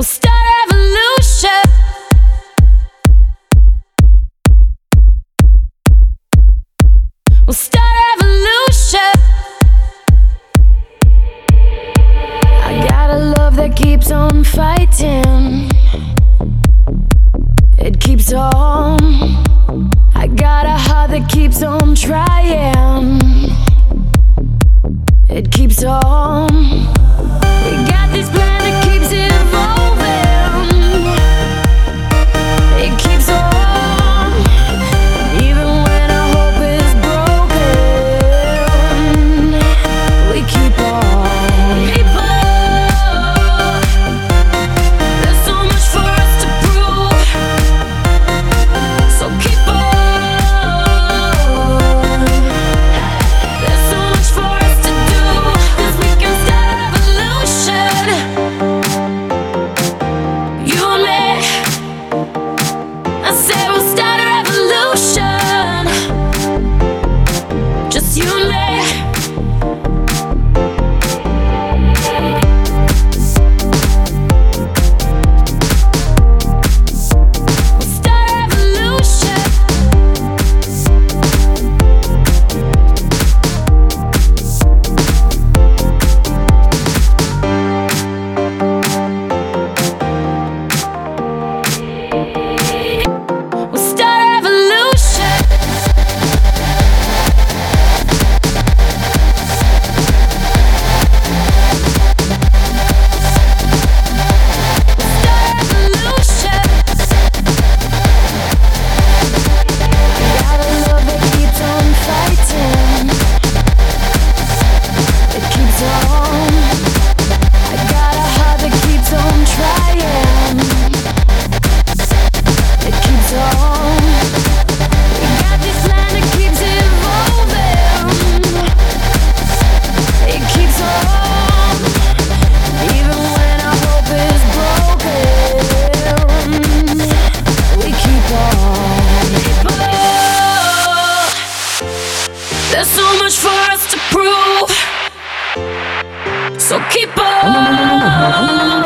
We'll start a revolution. We'll start a revolution. I got a love that keeps on fighting. It keeps on. I got a heart that keeps on trying. It keeps on. We got this plan. There's so much for us to prove. So keep on.